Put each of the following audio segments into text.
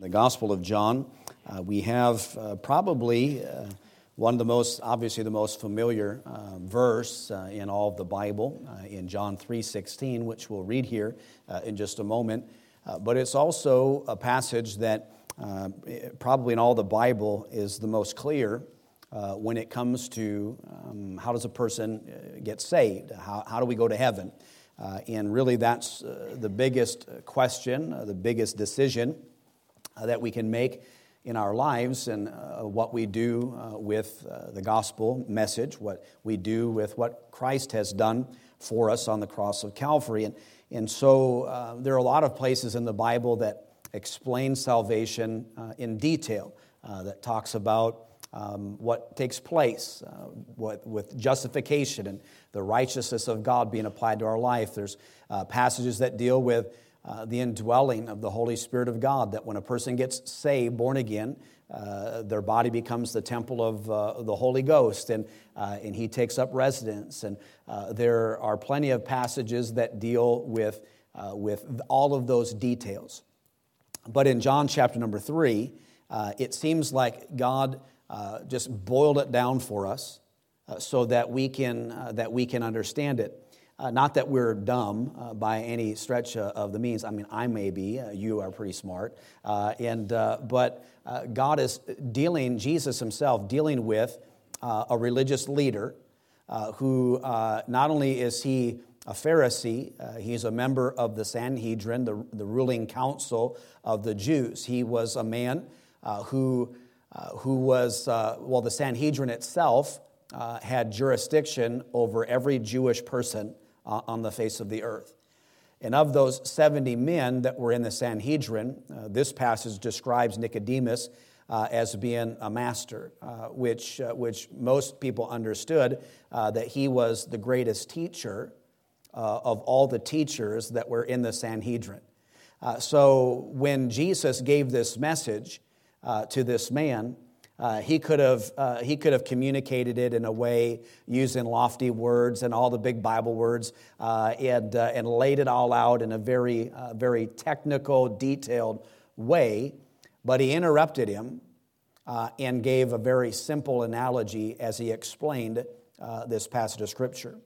The Gospel of John, uh, we have uh, probably uh, one of the most, obviously the most familiar uh, verse uh, in all of the Bible, uh, in John 3.16, which we'll read here in just a moment. but it's also a passage that probably in all the Bible is the most clear when it comes to um, how does a person get saved? How, how do we go to heaven? and really that's the biggest question, the biggest decision that we can make in our lives and uh, what we do uh, with uh, the gospel message, what we do with what Christ has done for us on the cross of Calvary. And, and so uh, there are a lot of places in the Bible that explain salvation uh, in detail, that talks about um, what takes place what, with justification and the righteousness of God being applied to our life. There's passages that deal with uh, the indwelling of the Holy Spirit of God, that when a person gets saved, born again, uh, their body becomes the temple of uh, the Holy Ghost, and, uh, and He takes up residence. And uh, there are plenty of passages that deal with, with all of those details. But in John chapter number three, it seems like God just boiled it down for us so that we can, that we can understand it. Uh, not that we're dumb uh, by any stretch uh, of the means. I mean, I may be. Uh, you are pretty smart. Uh, and, uh, but God is dealing, Jesus himself, dealing with a religious leader who not only is he a Pharisee, he's a member of the Sanhedrin, the, the ruling council of the Jews. He was a man who, who was, well, the Sanhedrin itself had jurisdiction over every Jewish person uh, on the face of the earth. And of those 70 men that were in the Sanhedrin, uh, this passage describes Nicodemus uh, as being a master, uh, which, uh, which most people understood uh, that he was the greatest teacher of all the teachers that were in the Sanhedrin. so when Jesus gave this message to this man, uh, he, could have, uh, he could have communicated it in a way using lofty words and all the big Bible words uh, and, uh, and laid it all out in a very, uh, very technical, detailed way. But he interrupted him uh, and gave a very simple analogy as he explained this passage of Scripture.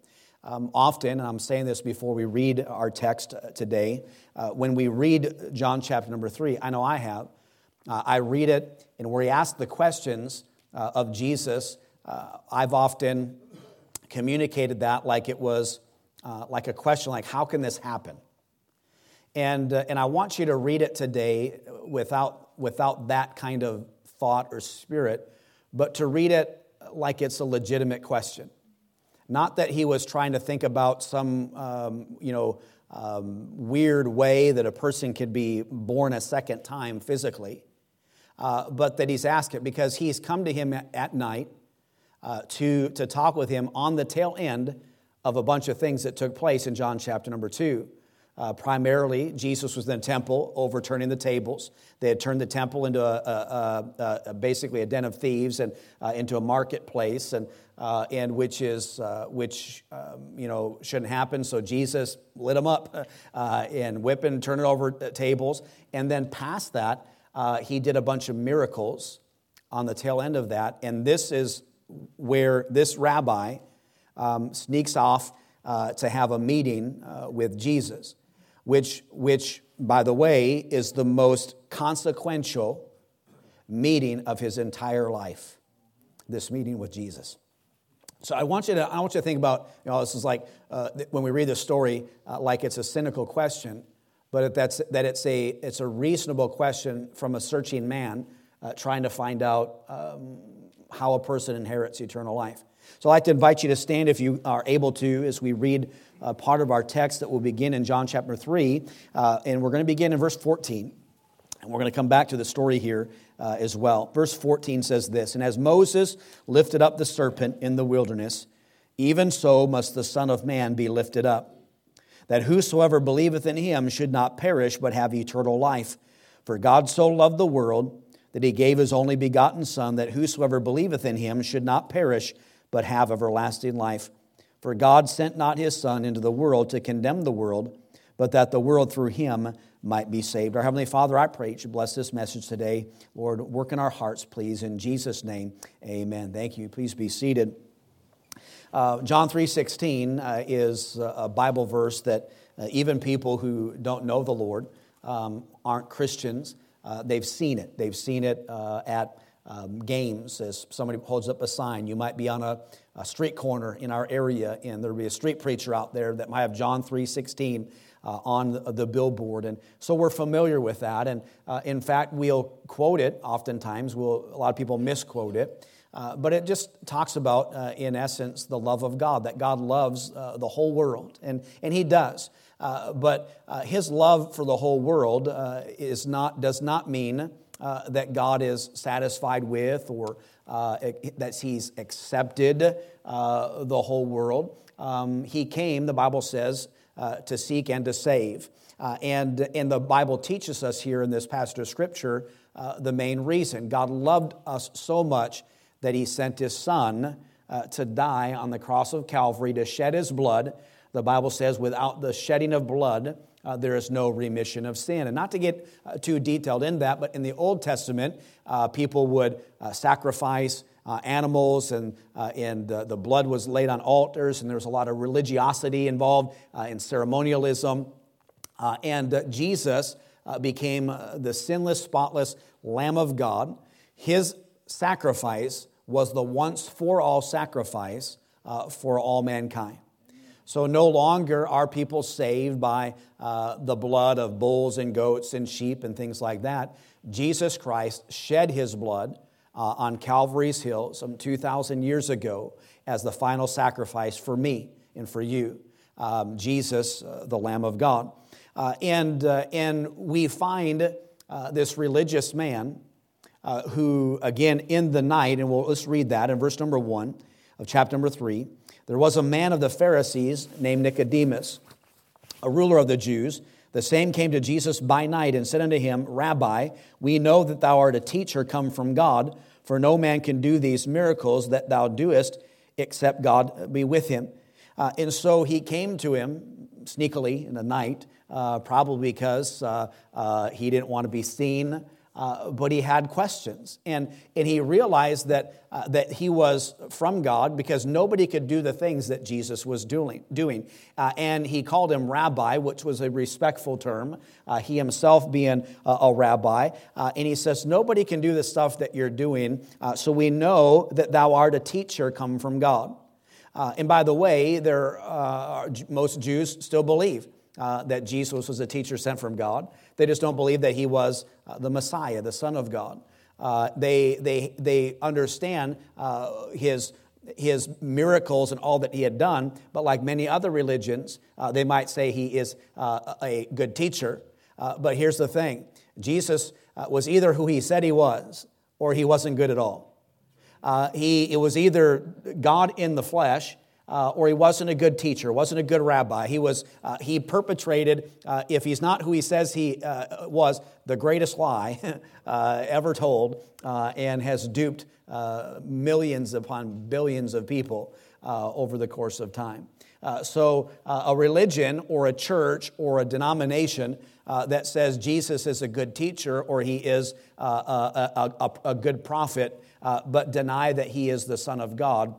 Um, often, and I'm saying this before we read our text today, when we read John chapter number three, I know I have. Uh, I read it, and where he asks the questions uh, of Jesus, uh, I've often communicated that like it was uh, like a question, like, how can this happen? And, uh, and I want you to read it today without, without that kind of thought or spirit, but to read it like it's a legitimate question. Not that he was trying to think about some, um, you know, um, weird way that a person could be born a second time physically, uh, but that he's asked it because he's come to him at, night uh, to, to talk with him on the tail end of a bunch of things that took place in John chapter number two. Uh, primarily, Jesus was in the temple overturning the tables. They had turned the temple into a, a, a, a basically a den of thieves and uh, into a marketplace, and, uh, and which is uh, which um, you know shouldn't happen. So Jesus lit them up uh, and whipping, and turning over tables, and then past that, uh, he did a bunch of miracles on the tail end of that. And this is where this rabbi um, sneaks off uh, to have a meeting uh, with Jesus, which, which, by the way, is the most consequential meeting of his entire life. This meeting with Jesus. So I want you to I want you to think about you know this is like uh, when we read this story uh, like it's a cynical question but that's, that it's a, it's a reasonable question from a searching man uh, trying to find out um, how a person inherits eternal life. So I'd like to invite you to stand if you are able to as we read uh, part of our text that will begin in John chapter 3. Uh, and we're going to begin in verse 14. And we're going to come back to the story here uh, as well. Verse 14 says this And as Moses lifted up the serpent in the wilderness, even so must the Son of Man be lifted up that whosoever believeth in him should not perish, but have eternal life. For God so loved the world that he gave his only begotten Son, that whosoever believeth in him should not perish, but have everlasting life. For God sent not his Son into the world to condemn the world, but that the world through him might be saved. Our Heavenly Father, I pray you bless this message today. Lord, work in our hearts, please. In Jesus' name, amen. Thank you. Please be seated. Uh, John 3.16 uh, is a Bible verse that uh, even people who don't know the Lord, um, aren't Christians, uh, they've seen it. They've seen it uh, at um, games as somebody holds up a sign. You might be on a, a street corner in our area, and there'll be a street preacher out there that might have John 3.16 uh, on the, the, billboard. And so we're familiar with that. And uh, in fact, we'll quote it oftentimes. We'll, a lot of people misquote it. Uh, but it just talks about, uh, in essence, the love of God, that God loves uh, the whole world. And, and He does. Uh, but His love for the whole world is not, does not mean that God is satisfied with or that He's accepted the whole world. Um, he came, the Bible says, uh, to seek and to save. Uh, and, and the Bible teaches us here in this passage of Scripture uh, the main reason. God loved us so much that He sent His Son uh, to die on the cross of Calvary to shed His blood. The Bible says, without the shedding of blood, uh, there is no remission of sin. And not to get uh, too detailed in that, but in the Old Testament, uh, people would uh, sacrifice uh, animals, and, and the blood was laid on altars, and there was a lot of religiosity involved in ceremonialism. And Jesus became the sinless, spotless Lamb of God. His sacrifice was the once for all sacrifice for all mankind. So no longer are people saved by uh, the blood of bulls and goats and sheep and things like that. Jesus Christ shed his blood uh, on Calvary's Hill some 2,000 years ago as the final sacrifice for me and for you, um, Jesus, uh, the Lamb of God. Uh, and, uh, and we find uh, this religious man uh, who, again, in the night, and we'll, let's read that in verse number one of chapter number three. There was a man of the Pharisees named Nicodemus, a ruler of the Jews. The same came to Jesus by night and said unto him, Rabbi, we know that thou art a teacher come from God, for no man can do these miracles that thou doest except God be with him. Uh, and so he came to him sneakily in the night, uh, probably because uh, uh he didn't want to be seen uh, but he had questions. And, and he realized that, uh, that he was from God because nobody could do the things that Jesus was doing. doing. Uh, and he called him rabbi, which was a respectful term, uh, he himself being a, a rabbi. Uh, and he says, Nobody can do the stuff that you're doing, uh, so we know that thou art a teacher come from God. and by the way, there, most Jews still believe that Jesus was a teacher sent from God. They just don't believe that he was uh, the Messiah, the Son of God. Uh, they, they, they understand uh, his, his miracles and all that he had done, but like many other religions, uh, they might say he is uh, a good teacher. Uh, but here's the thing Jesus was either who he said he was, or he wasn't good at all. he, it was either God in the flesh, uh, or he wasn't a good teacher, wasn't a good rabbi. He was uh, he perpetrated, uh, if he's not who he says he uh, was, the greatest lie uh, ever told, uh, and has duped millions upon billions of people over the course of time. so, a religion or a church or a denomination that says Jesus is a good teacher or he is a, a, a, a good prophet, but deny that he is the Son of God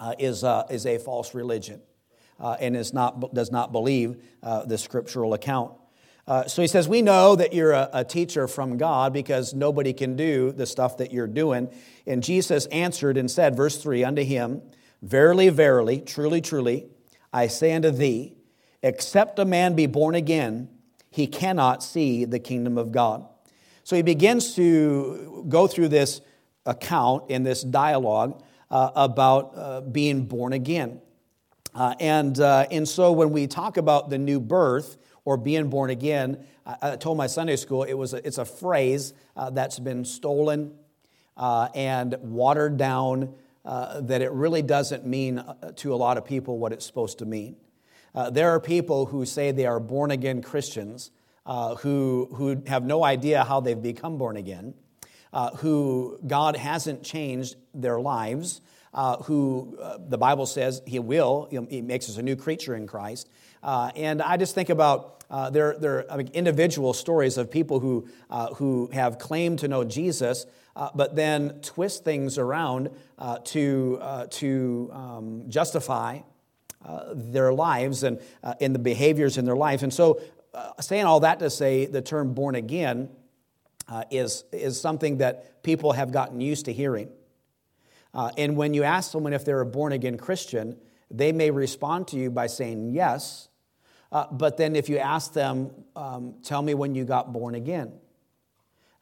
uh, is, uh, is a false religion uh, and is not, does not believe uh, the scriptural account. Uh, so he says, We know that you're a, a, teacher from God because nobody can do the stuff that you're doing. And Jesus answered and said, verse 3 unto him, Verily, verily, truly, truly, I say unto thee, except a man be born again, he cannot see the kingdom of God. So he begins to go through this account in this dialogue uh, about uh, being born again. Uh, and, uh, and so when we talk about the new birth or being born again, I, I told my Sunday school it was a, it's a phrase uh, that's been stolen uh, and watered down that it really doesn't mean to a lot of people what it's supposed to mean. there are people who say they are born again Christians who, who have no idea how they've become born again uh, who God hasn't changed their lives, uh, who uh, the Bible says He will, He makes us a new creature in Christ. Uh, and I just think about uh, there, there are I mean, individual stories of people who, uh, who have claimed to know Jesus, uh, but then twist things around uh, to, uh, to um, justify their lives and in the behaviors in their life. And so, saying all that to say, the term born again is, is something that people have gotten used to hearing. and when you ask someone if they're a born again Christian, they may respond to you by saying yes, uh, but then if you ask them, um, tell me when you got born again,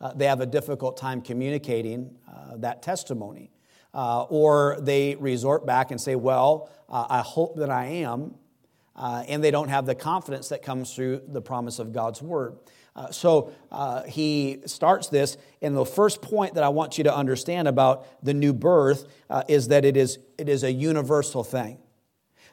uh, they have a difficult time communicating uh, that testimony. Uh, or they resort back and say, well, uh, I hope that I am. Uh, and they don't have the confidence that comes through the promise of God's word. So he starts this, and the first point that I want you to understand about the new birth is that it is, it is a universal thing.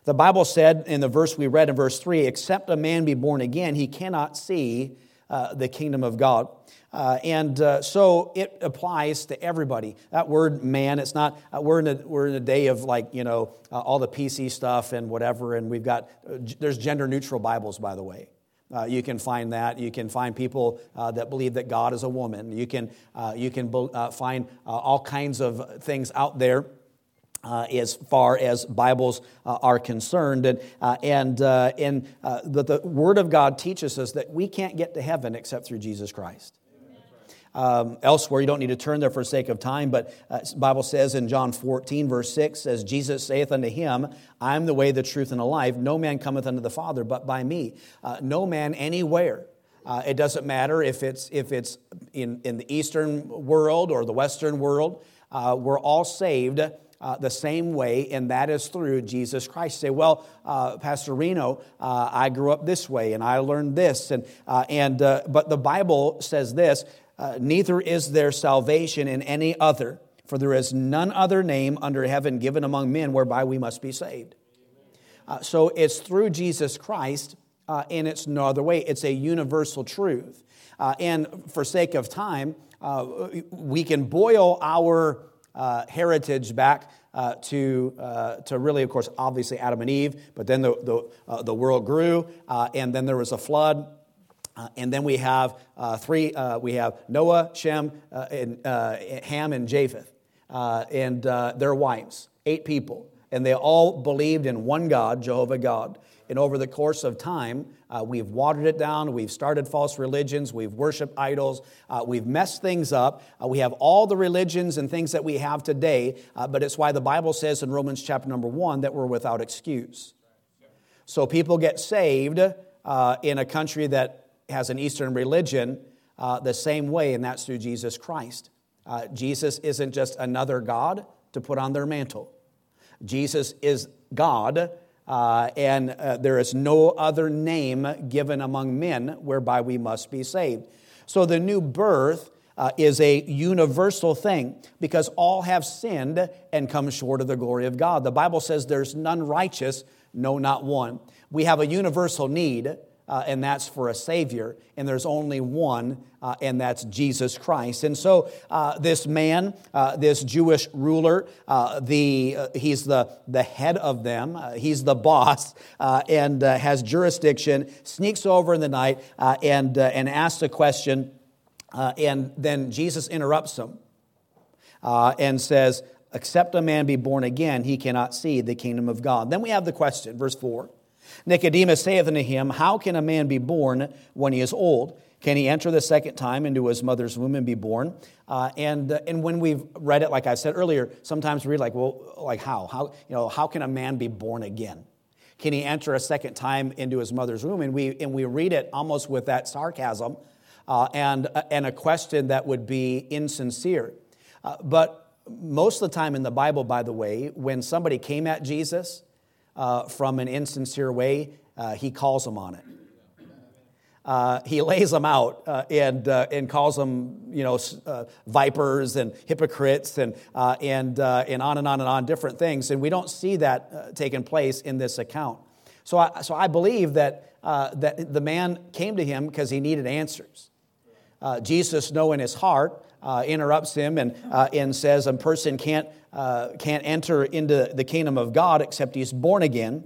The Bible said in the verse we read in verse 3 except a man be born again, he cannot see uh, the kingdom of God. Uh, and uh, so it applies to everybody. That word man, it's not, uh, we're, in a, we're in a day of like, you know, uh, all the PC stuff and whatever, and we've got, uh, there's gender neutral Bibles, by the way. Uh, you can find that. You can find people uh, that believe that God is a woman. You can, uh, you can find all kinds of things out there uh, as far as Bibles uh, are concerned. And, uh, and, uh, and uh, the, the Word of God teaches us that we can't get to heaven except through Jesus Christ. Um, elsewhere, you don't need to turn there for sake of time, but uh, Bible says in John 14, verse 6, says, Jesus saith unto him, I am the way, the truth, and the life. No man cometh unto the Father but by me. Uh, no man anywhere. Uh, it doesn't matter if it's, if it's in, in the Eastern world or the Western world. Uh, we're all saved uh, the same way, and that is through Jesus Christ. say, well, uh, Pastor Reno, uh, I grew up this way, and I learned this, and uh, and uh, but the Bible says this: uh, neither is there salvation in any other, for there is none other name under heaven given among men whereby we must be saved. so it's through Jesus Christ, and it's no other way. It's a universal truth. and for sake of time, we can boil our uh, heritage back uh, to, uh, to really, of course, obviously Adam and Eve, but then the, the, uh, the world grew, uh, and then there was a flood. Uh, and then we have three, we have Noah, Shem, and, Ham, and Japheth, and their wives, eight people. And they all believed in one God, Jehovah God. And over the course of time, uh, we've watered it down. We've started false religions. We've worshiped idols. Uh, we've messed things up. Uh, we have all the religions and things that we have today, uh, but it's why the Bible says in Romans chapter number one that we're without excuse. So people get saved uh, in a country that has an Eastern religion uh, the same way, and that's through Jesus Christ. Jesus isn't just another God to put on their mantle. Jesus is God uh, and uh, there is no other name given among men whereby we must be saved. So the new birth uh, is a universal thing because all have sinned and come short of the glory of God. The Bible says there's none righteous, no, not one. We have a universal need uh, and that's for a Savior. And there's only one, uh, and that's Jesus Christ. And so uh, this man, uh, this Jewish ruler, uh, the, uh, he's the, the head of them, he's the boss, and has jurisdiction, sneaks over in the night and, and asks a question. and then Jesus interrupts him and says, Except a man be born again, he cannot see the kingdom of God. Then we have the question, verse 4. Nicodemus saith unto him, How can a man be born when he is old? Can he enter the second time into his mother's womb and be born? Uh, and, uh, and when we've read it, like I said earlier, sometimes we read like, well, like how? How, you know, how can a man be born again? Can he enter a second time into his mother's womb? And we, and we read it almost with that sarcasm uh, and, uh, and a question that would be insincere. Uh, but most of the time in the Bible, by the way, when somebody came at Jesus, uh, from an insincere way, uh, he calls them on it. Uh, he lays them out uh, and, uh, and calls them, you know, uh, vipers and hypocrites and, and, and on and on and on, different things. And we don't see that taking place in this account. So I, so I believe that, that the man came to him because he needed answers. Jesus, knowing his heart, interrupts him and, and says a person can't uh, can't enter into the kingdom of God except he's born again.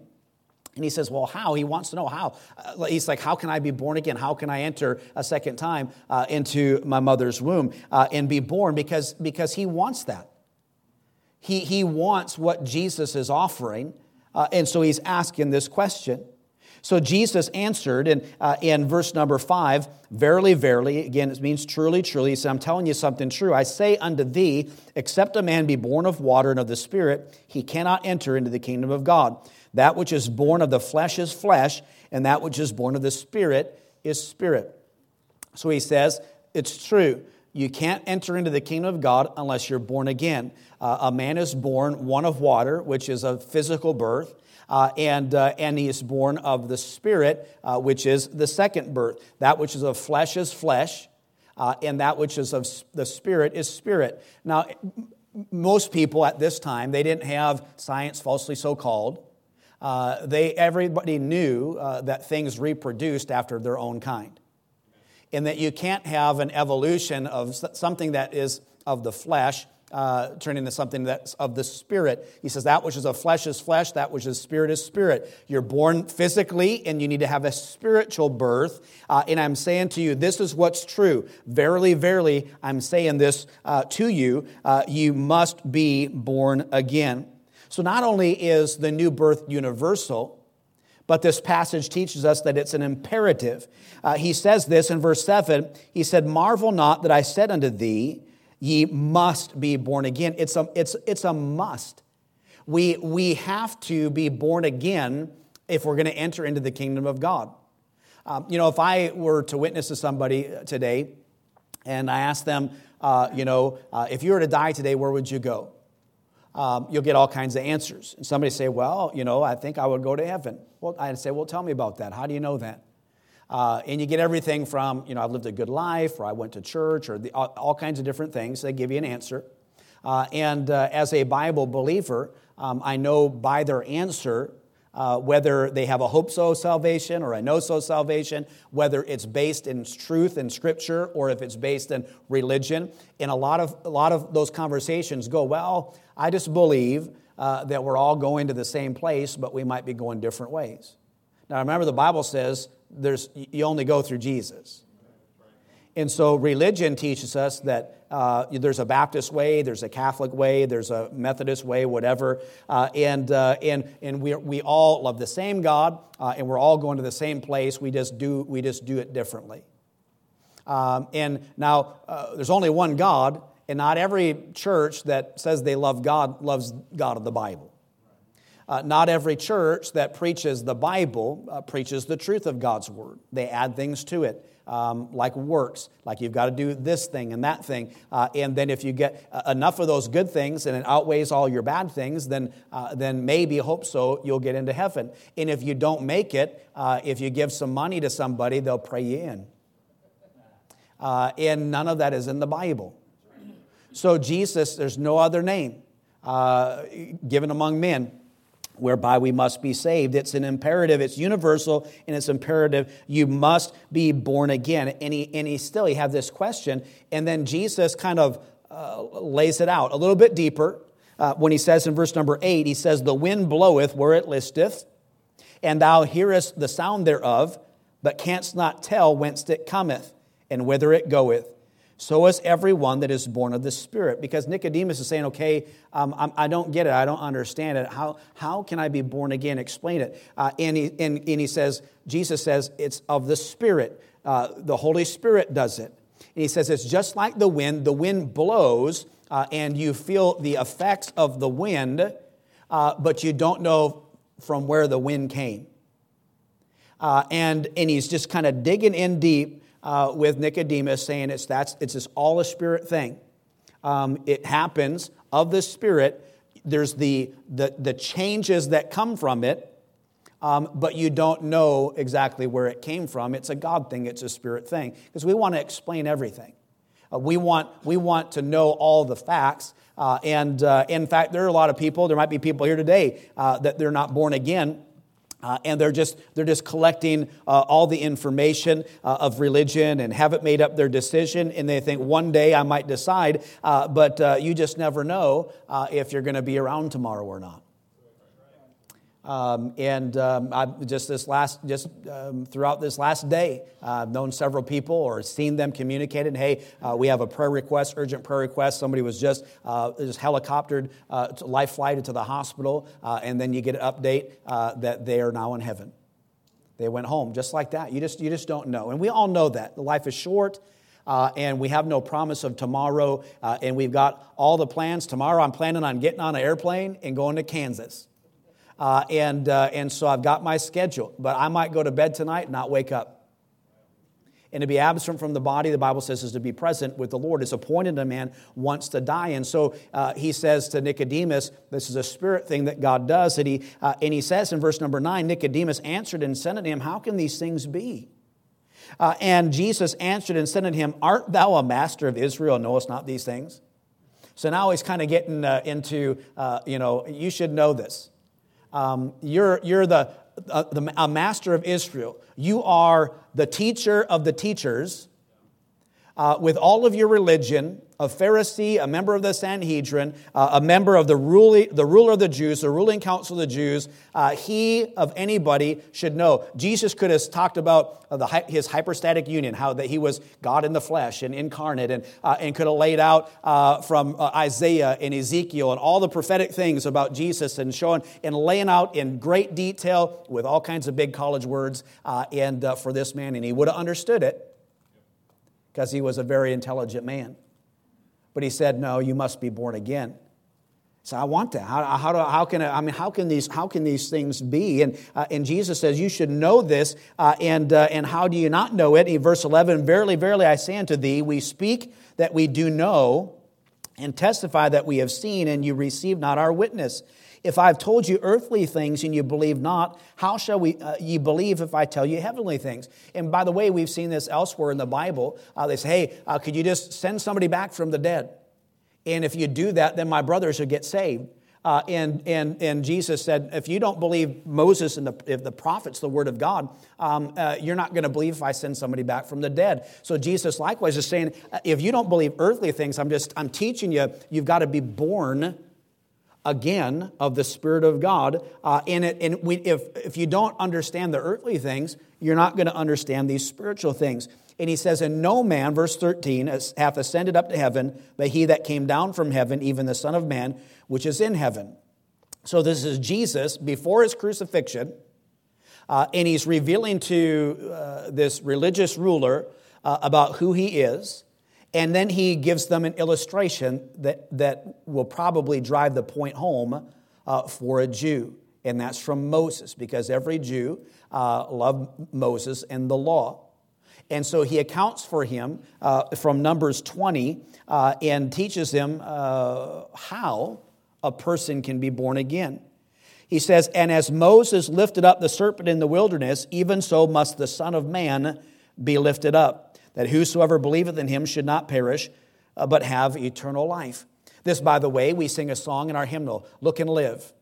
And he says, Well, how? He wants to know how. Uh, he's like, How can I be born again? How can I enter a second time uh, into my mother's womb uh, and be born? Because, because he wants that. He, he wants what Jesus is offering. Uh, and so he's asking this question. So Jesus answered in, uh, in verse number five, Verily, verily, again, it means truly, truly. He said, I'm telling you something true. I say unto thee, except a man be born of water and of the Spirit, he cannot enter into the kingdom of God. That which is born of the flesh is flesh, and that which is born of the Spirit is spirit. So he says, It's true. You can't enter into the kingdom of God unless you're born again. Uh, a man is born one of water, which is a physical birth. Uh, and, uh, and he is born of the Spirit, uh, which is the second birth. That which is of flesh is flesh, uh, and that which is of the Spirit is spirit. Now, most people at this time, they didn't have science falsely so called. Uh, they, everybody knew uh, that things reproduced after their own kind. And that you can't have an evolution of something that is of the flesh uh, turn into something that's of the spirit. He says, That which is of flesh is flesh, that which is spirit is spirit. You're born physically, and you need to have a spiritual birth. Uh, and I'm saying to you, this is what's true. Verily, verily, I'm saying this uh, to you. Uh, you must be born again. So not only is the new birth universal, but this passage teaches us that it's an imperative. Uh, he says this in verse 7 He said, Marvel not that I said unto thee, Ye must be born again. It's a, it's, it's a must. We, we have to be born again if we're going to enter into the kingdom of God. Um, you know, if I were to witness to somebody today and I ask them, uh, you know, uh, if you were to die today, where would you go? Um, you'll get all kinds of answers. And somebody say, well, you know, I think I would go to heaven. Well, I'd say, well, tell me about that. How do you know that? Uh, and you get everything from, you know, I've lived a good life, or I went to church, or the, all, all, kinds of different things. They give you an answer. Uh, and uh, as a Bible believer, um, I know by their answer uh, whether they have a hope so salvation or a no so salvation, whether it's based in truth and scripture or if it's based in religion. And a lot of, a lot of those conversations go, well, I just believe uh, that we're all going to the same place, but we might be going different ways. Now, remember, the Bible says there's, you only go through Jesus. And so religion teaches us that uh, there's a Baptist way, there's a Catholic way, there's a Methodist way, whatever. Uh, and uh, and, and we, we all love the same God, uh, and we're all going to the same place. We just do, we just do it differently. Um, and now, uh, there's only one God, and not every church that says they love God loves God of the Bible. Uh, not every church that preaches the Bible uh, preaches the truth of God's Word. They add things to it, um, like works, like you've got to do this thing and that thing. Uh, and then if you get uh, enough of those good things and it outweighs all your bad things, then, uh, then maybe, hope so, you'll get into heaven. And if you don't make it, uh, if you give some money to somebody, they'll pray you in. and none of that is in the Bible. So, Jesus, there's no other name given among men whereby we must be saved. It's an imperative, it's universal, and it's imperative. You must be born again. And he, and he still, he had this question, and then Jesus kind of uh, lays it out a little bit deeper. Uh, when he says in verse number eight, he says, The wind bloweth where it listeth, and thou hearest the sound thereof, but canst not tell whence it cometh and whither it goeth so is everyone that is born of the Spirit. Because Nicodemus is saying, okay, um, I don't get it. I don't understand it. How, how can I be born again? Explain it. Uh, and, he, and, and he says, Jesus says, it's of the Spirit. Uh, the Holy Spirit does it. And he says, it's just like the wind. The wind blows, uh, and you feel the effects of the wind, uh, but you don't know from where the wind came. Uh, and, and he's just kind of digging in deep uh, with Nicodemus, saying it's, that's, it's this all a spirit thing. Um, it happens of the spirit. There's the, the, the changes that come from it, um, but you don't know exactly where it came from. It's a God thing, it's a spirit thing, because we want to explain everything. Uh, we, want, we want to know all the facts. Uh, and uh, in fact, there are a lot of people, there might be people here today uh, that they're not born again uh, and they're just, they're just collecting uh, all the information uh, of religion and haven't made up their decision. And they think one day I might decide, uh, but uh, you just never know uh, if you're going to be around tomorrow or not. Um, and um, I've just this last, just um, throughout this last day, uh, I've known several people or seen them communicated. Hey, uh, we have a prayer request, urgent prayer request. Somebody was just uh, just helicoptered, uh, life flighted to the hospital, uh, and then you get an update uh, that they are now in heaven. They went home just like that. You just you just don't know, and we all know that life is short. Uh, and we have no promise of tomorrow. Uh, and we've got all the plans. Tomorrow, I'm planning on getting on an airplane and going to Kansas. Uh, and, uh, and so I've got my schedule, but I might go to bed tonight and not wake up. And to be absent from the body, the Bible says, is to be present with the Lord. It's appointed a man wants to die. And so uh, he says to Nicodemus, this is a spirit thing that God does. And he, uh, and he says in verse number nine, Nicodemus answered and said unto him, How can these things be? Uh, and Jesus answered and said unto him, Art thou a master of Israel and knowest not these things? So now he's kind of getting uh, into, uh, you know, you should know this. Um, you're you're the, uh, the, a master of Israel. You are the teacher of the teachers uh, with all of your religion a Pharisee, a member of the Sanhedrin, uh, a member of the, ruling, the ruler of the Jews, the ruling council of the Jews, uh, he of anybody should know. Jesus could have talked about uh, the, his hypostatic union, how that he was God in the flesh and incarnate, and, uh, and could have laid out uh, from uh, Isaiah and Ezekiel and all the prophetic things about Jesus and showing and laying out in great detail with all kinds of big college words and for this man, and he would have understood it because he was a very intelligent man. But he said, No, you must be born again. So I want that. How, how, do, how, can, I, I mean, how, can, these, how can these things be? And, uh, and Jesus says, You should know this. Uh, and, uh, and how do you not know it? In verse 11, Verily, verily, I say unto thee, we speak that we do know, and testify that we have seen, and you receive not our witness. If I've told you earthly things and you believe not, how shall we, uh, you believe if I tell you heavenly things? And by the way, we've seen this elsewhere in the Bible. Uh, they say, hey, uh, could you just send somebody back from the dead? And if you do that, then my brothers will get saved. Uh, and, and, and Jesus said, if you don't believe Moses and the, if the prophets, the word of God, um, uh, you're not going to believe if I send somebody back from the dead. So Jesus likewise is saying, uh, if you don't believe earthly things, I'm just, I'm teaching you, you've got to be born again of the Spirit of God. Uh, and it, and we, if, if you don't understand the earthly things, you're not going to understand these spiritual things. And he says, And no man, verse 13, hath ascended up to heaven, but he that came down from heaven, even the Son of Man, which is in heaven. So this is Jesus before his crucifixion, uh, and he's revealing to uh, this religious ruler uh, about who he is. And then he gives them an illustration that, that will probably drive the point home uh, for a Jew. And that's from Moses, because every Jew uh, loved Moses and the law. And so he accounts for him uh, from Numbers 20 uh, and teaches him uh, how a person can be born again. He says, And as Moses lifted up the serpent in the wilderness, even so must the Son of Man be lifted up that whosoever believeth in him should not perish, uh, but have eternal life. This, by the way, we sing a song in our hymnal, Look and Live.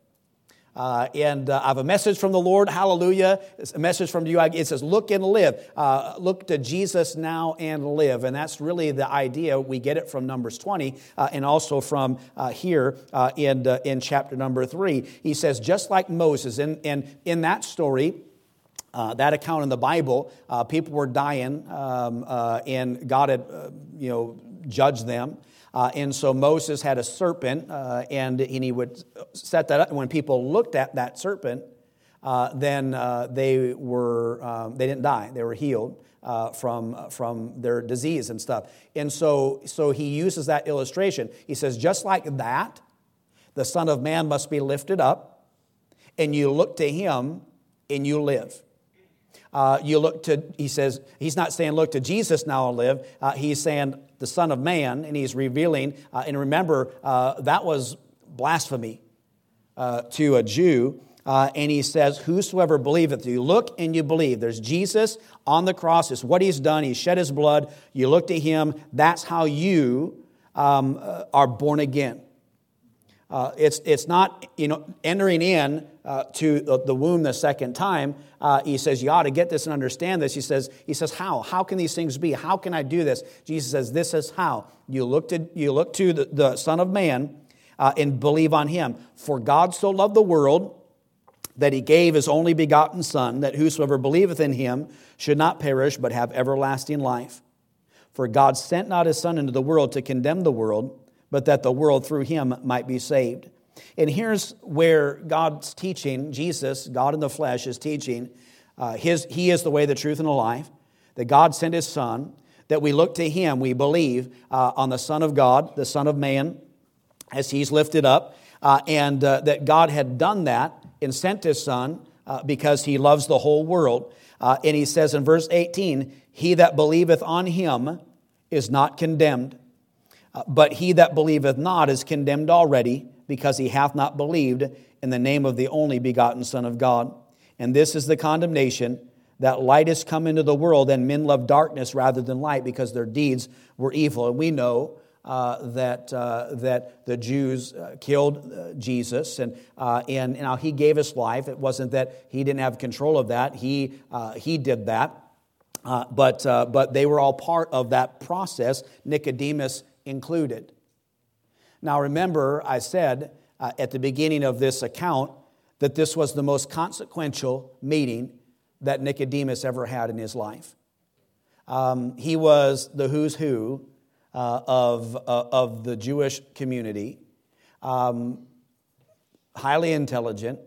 Uh, and uh, I have a message from the Lord, hallelujah. It's a message from you. It says, Look and live. Uh, look to Jesus now and live. And that's really the idea. We get it from Numbers 20 uh, and also from uh, here uh, in, in chapter number 3. He says, Just like Moses, and, and in that story, uh, that account in the Bible, uh, people were dying, um, uh, and God had, uh, you know, judged them. Uh, and so Moses had a serpent, and, and, he would set that up. And when people looked at that serpent, then they were um, they didn't die; they were healed. from, from their disease and stuff. And so, so he uses that illustration. He says, just like that, the Son of Man must be lifted up, and you look to him and you live. Uh, you look to, he says, he's not saying look to Jesus now and live. Uh, he's saying the Son of Man, and he's revealing, uh, and remember, uh, that was blasphemy uh, to a Jew. Uh, and he says, Whosoever believeth, you look and you believe. There's Jesus on the cross, it's what he's done. He shed his blood. You look to him. That's how you um, are born again. Uh, it's, it's not you know, entering in uh, to the womb the second time. Uh, he says, You ought to get this and understand this. He says, he says, How? How can these things be? How can I do this? Jesus says, This is how. You look to, you look to the, the Son of Man uh, and believe on him. For God so loved the world that he gave his only begotten Son, that whosoever believeth in him should not perish, but have everlasting life. For God sent not his Son into the world to condemn the world, but that the world through him might be saved. And here's where God's teaching, Jesus, God in the flesh, is teaching. Uh, his, he is the way, the truth, and the life. That God sent his Son, that we look to him, we believe uh, on the Son of God, the Son of Man, as he's lifted up, uh, and uh, that God had done that and sent his Son uh, because he loves the whole world. Uh, and he says in verse 18, He that believeth on him is not condemned, but he that believeth not is condemned already because he hath not believed in the name of the only begotten Son of God. And this is the condemnation that light has come into the world, and men love darkness rather than light because their deeds were evil. And we know uh, that, uh, that the Jews uh, killed uh, Jesus, and, uh, and now he gave his life. It wasn't that he didn't have control of that, he, uh, he did that. but, but they were all part of that process, Nicodemus included. Now, remember, I said uh, at the beginning of this account that this was the most consequential meeting that Nicodemus ever had in his life. Um, he was the who's who uh, of, uh, of the Jewish community, um, highly intelligent,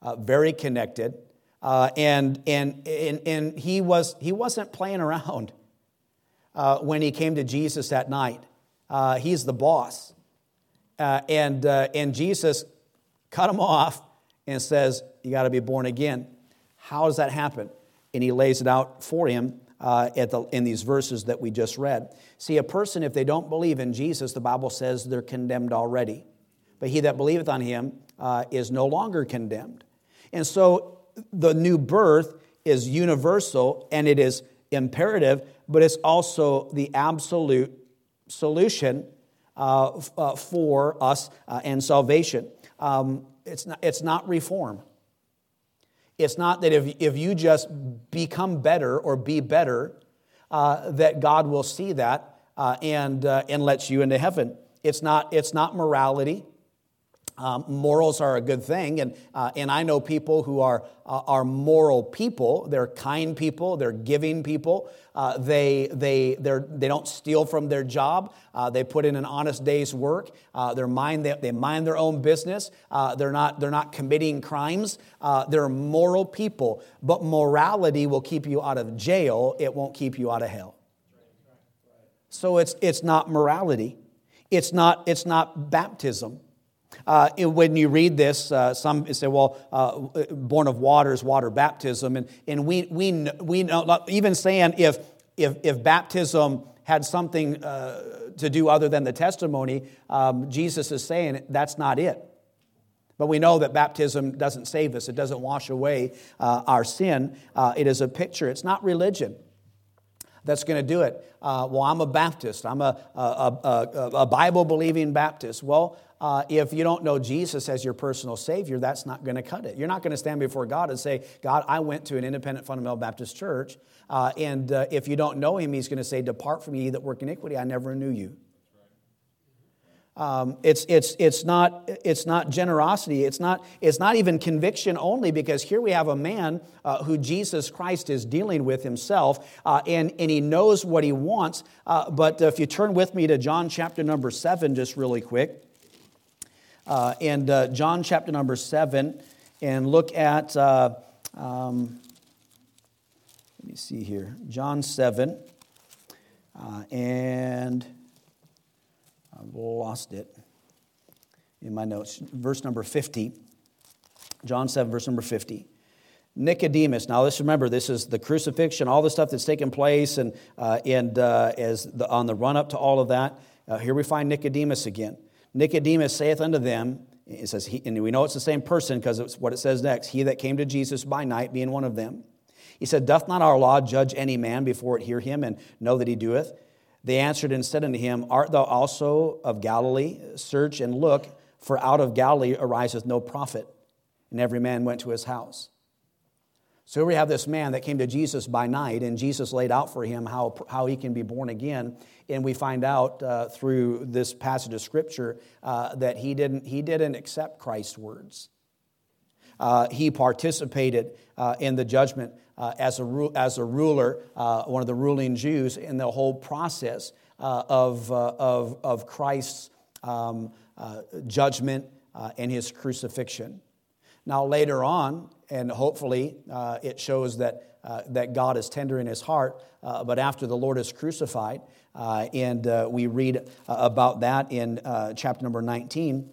uh, very connected, uh, and, and, and, and he, was, he wasn't playing around uh, when he came to Jesus that night. He's the boss. Uh, and, uh, and Jesus cut him off and says, You got to be born again. How does that happen? And he lays it out for him uh, the, in these verses that we just read. See, a person, if they don't believe in Jesus, the Bible says they're condemned already. But he that believeth on him uh, is no longer condemned. And so the new birth is universal and it is imperative, but it's also the absolute solution uh, uh, for us uh, and salvation. Um, it's, not, it's not reform. It's not that if, if you just become better or be better, uh, that God will see that uh, and, uh, and lets you into heaven. It's not, it's not morality. Um, morals are a good thing, and, uh, and I know people who are, uh, are moral people. They're kind people, they're giving people. Uh, they, they, they're, they don't steal from their job, uh, they put in an honest day's work. Uh, they're mind, they, they mind their own business, uh, they're, not, they're not committing crimes. they're moral people, but morality will keep you out of jail, it won't keep you out of hell. So it's, it's not morality, it's not, it's not baptism. Uh, when you read this, uh, some say, well, uh, born of water is water baptism. And, and we, we, we know, even saying if, if, if baptism had something uh, to do other than the testimony, um, Jesus is saying that's not it. But we know that baptism doesn't save us, it doesn't wash away uh, our sin. Uh, it is a picture, it's not religion that's going to do it. Uh, well, I'm a Baptist. I'm a, a, a, a Bible believing Baptist. Well, uh, if you don't know Jesus as your personal Savior, that's not going to cut it. You're not going to stand before God and say, God, I went to an independent fundamental Baptist church. Uh, and uh, if you don't know Him, He's going to say, Depart from me, that work iniquity. I never knew you. Um, it's, it's, it's, not, it's not generosity. It's not, it's not even conviction only because here we have a man uh, who Jesus Christ is dealing with himself uh, and, and he knows what he wants. Uh, but if you turn with me to John chapter number 7, just really quick uh, and uh, John chapter number 7 and look at, uh, um, let me see here, John 7, uh, and I've lost it in my notes. Verse number 50. John 7, verse number 50. Nicodemus. Now, let's remember this is the crucifixion, all the stuff that's taken place, and, uh, and uh, as the, on the run up to all of that. Uh, here we find Nicodemus again. Nicodemus saith unto them, it says, he, and we know it's the same person because it's what it says next. He that came to Jesus by night, being one of them. He said, Doth not our law judge any man before it hear him and know that he doeth? They answered and said unto him, Art thou also of Galilee? Search and look, for out of Galilee ariseth no prophet. And every man went to his house. So here we have this man that came to Jesus by night, and Jesus laid out for him how, how he can be born again. And we find out uh, through this passage of Scripture uh, that he didn't, he didn't accept Christ's words. uh, he participated uh, in the judgment uh, as, a, as a ruler, uh, one of the ruling Jews, in the whole process of, of, of Christ's um, judgment and his crucifixion. Now, later on, and hopefully it shows that, that God is tender in his heart, but after the Lord is crucified, and we read about that in chapter number 19.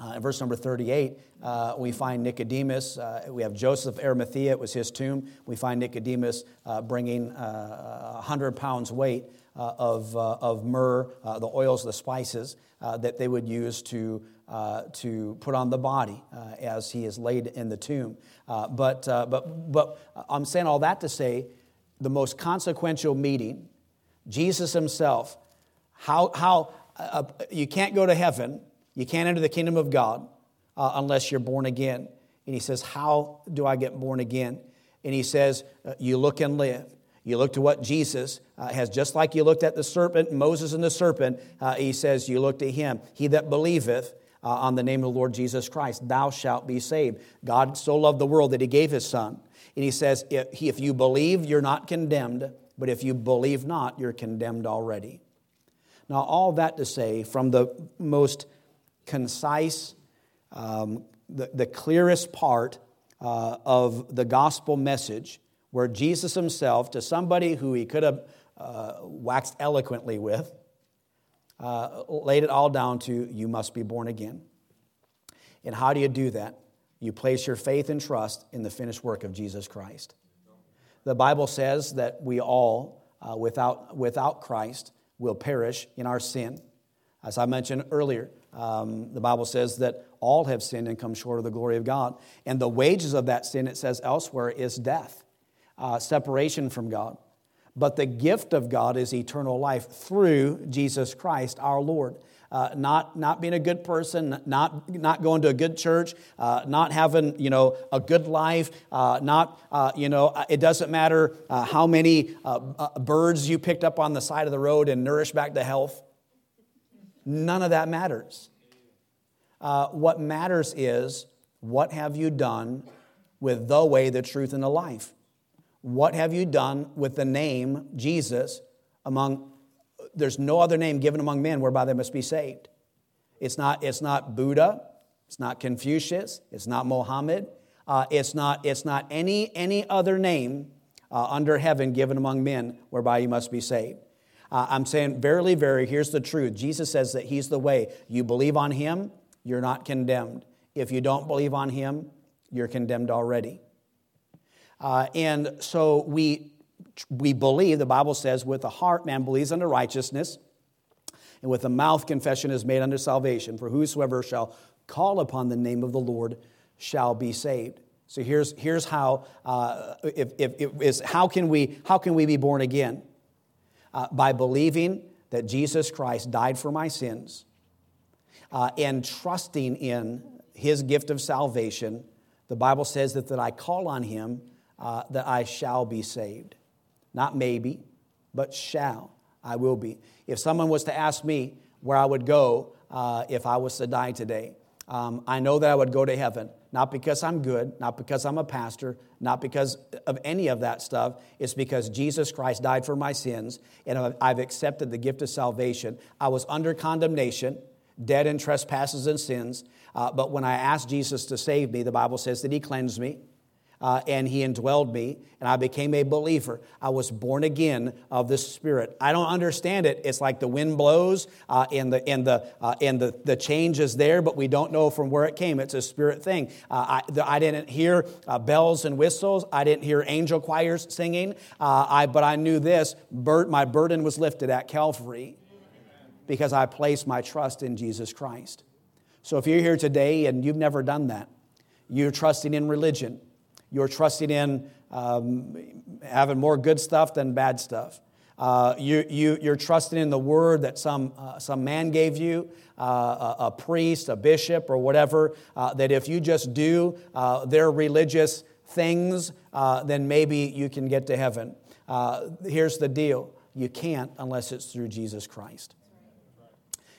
Uh, verse number 38, uh, we find Nicodemus. Uh, we have Joseph of Arimathea, it was his tomb. We find Nicodemus uh, bringing 100 uh, pounds weight uh, of, of myrrh, the oils, the spices that they would use to, to put on the body as he is laid in the tomb. but, but, but I'm saying all that to say the most consequential meeting, Jesus himself, how, how you can't go to heaven you can't enter the kingdom of God uh, unless you're born again. And he says, How do I get born again? And he says, uh, You look and live. You look to what Jesus uh, has, just like you looked at the serpent, Moses and the serpent, uh, he says, You look to him. He that believeth uh, on the name of the Lord Jesus Christ, thou shalt be saved. God so loved the world that he gave his son. And he says, If, you believe, you're not condemned, but if you believe not, you're condemned already. Now, all that to say, from the most concise, um, the, the clearest part uh, of the gospel message, where Jesus himself, to somebody who he could have uh, waxed eloquently with, uh, laid it all down to you must be born again. And how do you do that? You place your faith and trust in the finished work of Jesus Christ. The Bible says that we all, uh, without, without Christ, will perish in our sin. As I mentioned earlier, um, the Bible says that all have sinned and come short of the glory of God. And the wages of that sin, it says elsewhere, is death, uh, separation from God. But the gift of God is eternal life through Jesus Christ our Lord. Uh, not, not being a good person, not, not going to a good church, uh, not having, you know, a good life, uh, not, uh, you know, uh, it doesn't matter uh, how many birds you picked up on the side of the road and nourished back to health. None of that matters. What matters is what have you done with the way, the truth, and the life? What have you done with the name Jesus among, there's no other name given among men whereby they must be saved. It's not, it's not Buddha, it's not Confucius, it's not Mohammed, uh, it's, not, it's not any, any other name uh, under heaven given among men whereby you must be saved. Uh, I'm saying, verily, very, here's the truth. Jesus says that He's the way. You believe on Him, you're not condemned. If you don't believe on Him, you're condemned already. Uh, and so we, we believe, the Bible says, with the heart man believes unto righteousness, and with the mouth confession is made unto salvation. For whosoever shall call upon the name of the Lord shall be saved. So here's, here's how, uh, if, if, if, is, how, can we, how can we be born again? uh, by believing that Jesus Christ died for my sins uh, and trusting in his gift of salvation. The Bible says that, that I call on him, uh, that I shall be saved. Not maybe, but shall. I will be. If someone was to ask me where I would go uh, if I was to die today, um, I know that I would go to heaven not because I'm good, not because I'm a pastor, not because of any of that stuff. It's because Jesus Christ died for my sins and I've accepted the gift of salvation. I was under condemnation, dead in trespasses and sins. Uh, but when I asked Jesus to save me, the Bible says that He cleansed me uh, and he indwelled me, and I became a believer. I was born again of the Spirit. I don't understand it. It's like the wind blows uh, and, the, and, the, uh, and the, the change is there, but we don't know from where it came. It's a spirit thing. Uh, I, the, I didn't hear uh, bells and whistles, I didn't hear angel choirs singing, uh, I, but I knew this Bur- my burden was lifted at Calvary because I placed my trust in Jesus Christ. So if you're here today and you've never done that, you're trusting in religion, you're trusting in um, having more good stuff than bad stuff. Uh, you, you, you're trusting in the word that some, uh, some man gave you, uh, a, a, priest, a bishop, or whatever, uh, that if you just do uh, their religious things, uh, then maybe you can get to heaven. here's the deal you can't unless it's through Jesus Christ.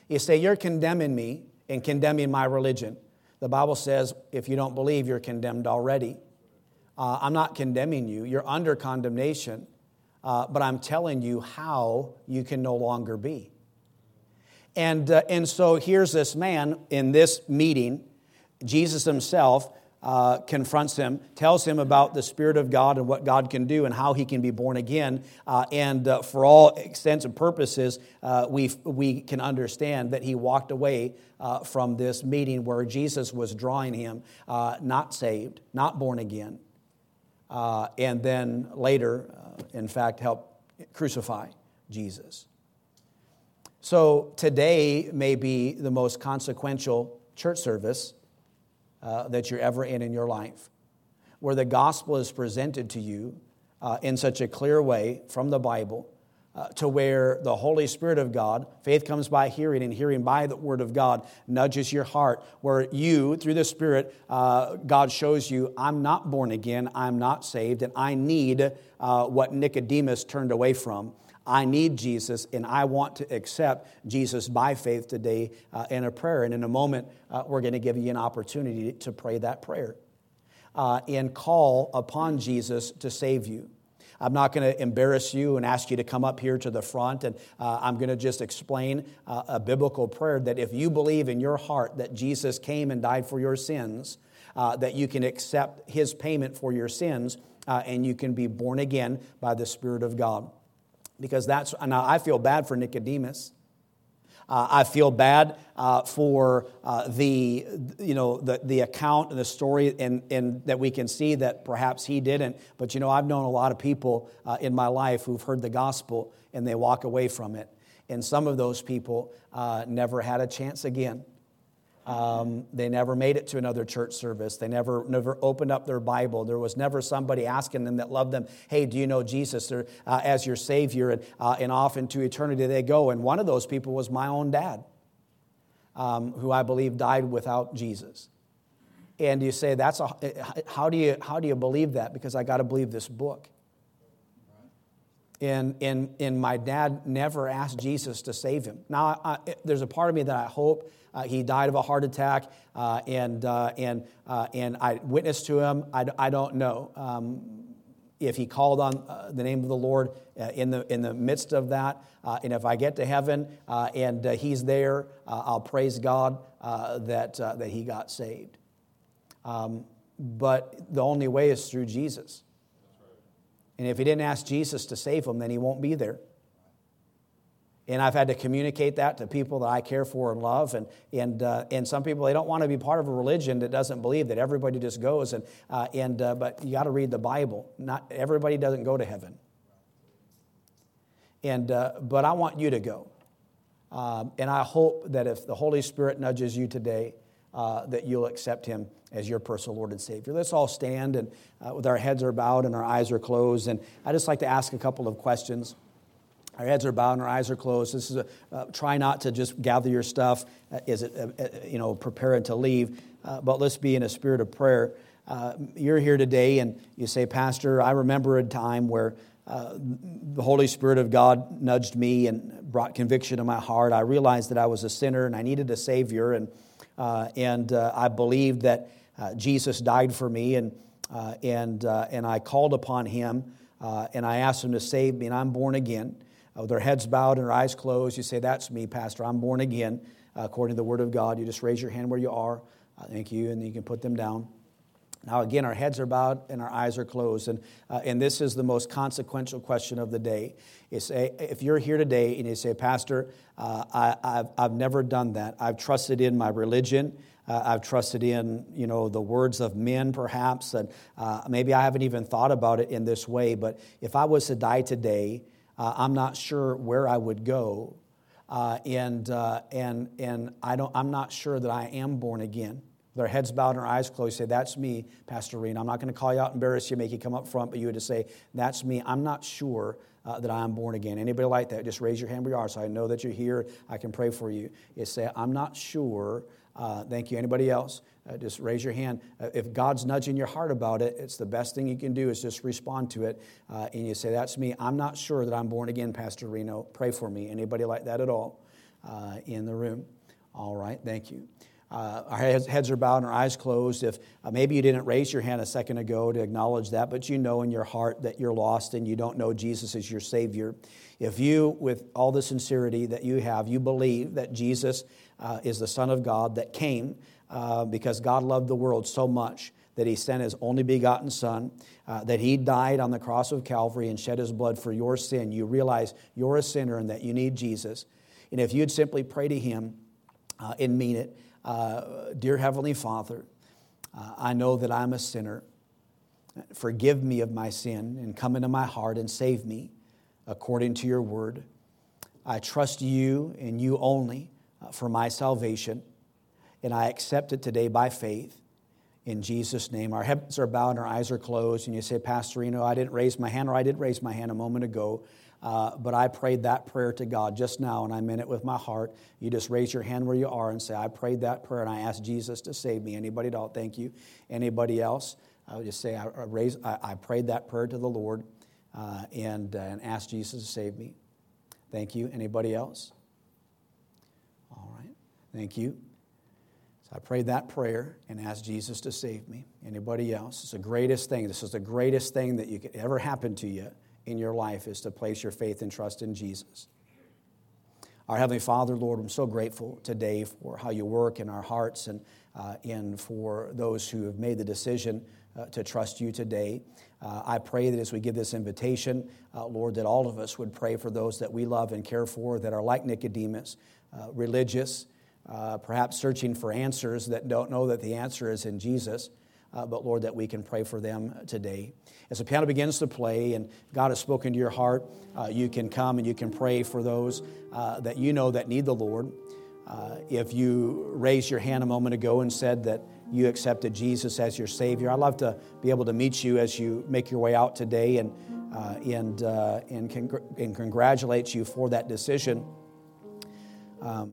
You say, You're condemning me and condemning my religion. The Bible says if you don't believe, you're condemned already. Uh, I'm not condemning you, you're under condemnation, uh, but I'm telling you how you can no longer be. And, uh, and so here's this man in this meeting, Jesus himself uh, confronts him, tells him about the Spirit of God and what God can do and how he can be born again. Uh, and uh, for all extents and purposes, uh, we, we can understand that he walked away uh, from this meeting where Jesus was drawing him, uh, not saved, not born again. And then later, in fact, help crucify Jesus. So today may be the most consequential church service uh, that you're ever in in your life, where the gospel is presented to you uh, in such a clear way from the Bible. Uh, to where the Holy Spirit of God, faith comes by hearing, and hearing by the Word of God, nudges your heart, where you, through the Spirit, uh, God shows you, I'm not born again, I'm not saved, and I need uh, what Nicodemus turned away from. I need Jesus and I want to accept Jesus by faith today uh, in a prayer. And in a moment, uh, we're going to give you an opportunity to pray that prayer uh, and call upon Jesus to save you. I'm not going to embarrass you and ask you to come up here to the front, and uh, I'm going to just explain uh, a biblical prayer that if you believe in your heart that Jesus came and died for your sins, uh, that you can accept his payment for your sins uh, and you can be born again by the Spirit of God because that's now I feel bad for Nicodemus. Uh, I feel bad uh, for uh, the, you know, the, the account and the story and, and that we can see that perhaps he didn't. But, you know, I've known a lot of people uh, in my life who've heard the gospel and they walk away from it. And some of those people uh, never had a chance again. Um, they never made it to another church service. They never, never opened up their Bible. There was never somebody asking them that loved them, hey, do you know Jesus or, uh, as your Savior? And, uh, and off into eternity they go. And one of those people was my own dad, um, who I believe died without Jesus. And you say, that's a, how, do you, how do you believe that? Because I got to believe this book. And, and, and my dad never asked Jesus to save him. Now, I, there's a part of me that I hope uh, he died of a heart attack, uh, and, uh, and, uh, and I witnessed to him. I, I don't know um, if he called on uh, the name of the Lord uh, in, the, in the midst of that. and if I get to heaven and he's there, I'll praise God that, that he got saved. Um, but the only way is through Jesus. And if he didn't ask Jesus to save him, then he won't be there. And I've had to communicate that to people that I care for and love. And, and, uh, and some people, they don't want to be part of a religion that doesn't believe that everybody just goes. And, uh, and, uh, but you got to read the Bible. Not everybody doesn't go to heaven. And, uh, but I want you to go. Um, and I hope that if the Holy Spirit nudges you today, uh, that you'll accept him as your personal Lord and Savior. Let's all stand and uh, with our heads are bowed and our eyes are closed. And I just like to ask a couple of questions. Our heads are bowed and our eyes are closed. This is a, uh, try not to just gather your stuff. Uh, is it, uh, uh you know, preparing to leave, uh, but let's be in a spirit of prayer. Uh, you're here today and you say, Pastor, I remember a time where the Holy Spirit of God nudged me and brought conviction to my heart. I realized that I was a sinner and I needed a Savior, and, and I believed that Jesus died for me, and, and, and I called upon Him and I asked Him to save me, and I'm born again uh, with our heads bowed and our eyes closed, you say, That's me, Pastor. I'm born again uh, according to the Word of God. You just raise your hand where you are. Uh, thank you. And you can put them down. Now, again, our heads are bowed and our eyes are closed. And, uh, and this is the most consequential question of the day. Is if you're here today and you say, Pastor, uh, I, have I've never done that. I've trusted in my religion. Uh, I've trusted in, you know, the words of men, perhaps. And uh, maybe I haven't even thought about it in this way. But if I was to die today, uh, I'm not sure where I would go. Uh, and, and, and I don't, I'm not sure that I am born again. With our heads bowed and our eyes closed, say, That's me, Pastor Reen. I'm not going to call you out, embarrass you, make you come up front, but you would just say, That's me. I'm not sure uh, that I am born again. Anybody like that? Just raise your hand where you are so I know that you're here. I can pray for you. You say, I'm not sure. Uh, thank you. Anybody else? Uh, just raise your hand. Uh, if God's nudging your heart about it, it's the best thing you can do is just respond to it. Uh, and you say, That's me. I'm not sure that I'm born again, Pastor Reno. Pray for me. Anybody like that at all uh, in the room? All right, thank you. Uh, our heads, heads, are bowed and our eyes closed. If uh, maybe you didn't raise your hand a second ago to acknowledge that, but you know in your heart that you're lost and you don't know Jesus as your Savior. If you, with all the sincerity that you have, you believe that Jesus uh, is the Son of God that came uh, because God loved the world so much that He sent His only begotten Son, uh, that He died on the cross of Calvary and shed His blood for your sin, you realize you're a sinner and that you need Jesus. And if you'd simply pray to Him uh, and mean it, uh, Dear Heavenly Father, uh, I know that I'm a sinner. Forgive me of my sin and come into my heart and save me according to your word. I trust you and you only uh, for my salvation, and I accept it today by faith. In Jesus' name, our heads are bowed and our eyes are closed, and you say, Pastor Reno, I didn't raise my hand, or I did raise my hand a moment ago. Uh, but I prayed that prayer to God just now, and I meant it with my heart. You just raise your hand where you are and say, I prayed that prayer, and I asked Jesus to save me. Anybody else? Thank you. Anybody else? I would just say, I, raise, I, I prayed that prayer to the Lord uh, and, uh, and asked Jesus to save me. Thank you. Anybody else? All right. Thank you. So I prayed that prayer and asked Jesus to save me. Anybody else? It's the greatest thing. This is the greatest thing that you could ever happen to you in your life is to place your faith and trust in Jesus. Our Heavenly Father, Lord, I'm so grateful today for how you work in our hearts and, uh, and for those who have made the decision uh, to trust you today. Uh, I pray that as we give this invitation, uh, Lord, that all of us would pray for those that we love and care for that are like Nicodemus, uh, religious, uh, perhaps searching for answers that don't know that the answer is in Jesus uh, but Lord, that we can pray for them today. As the piano begins to play and God has spoken to your heart, uh, you can come and you can pray for those uh, that you know that need the Lord. Uh, if you raised your hand a moment ago and said that you accepted Jesus as your Savior, I'd love to be able to meet you as you make your way out today and, uh, and, uh, and, congr- and congratulate you for that decision. Um,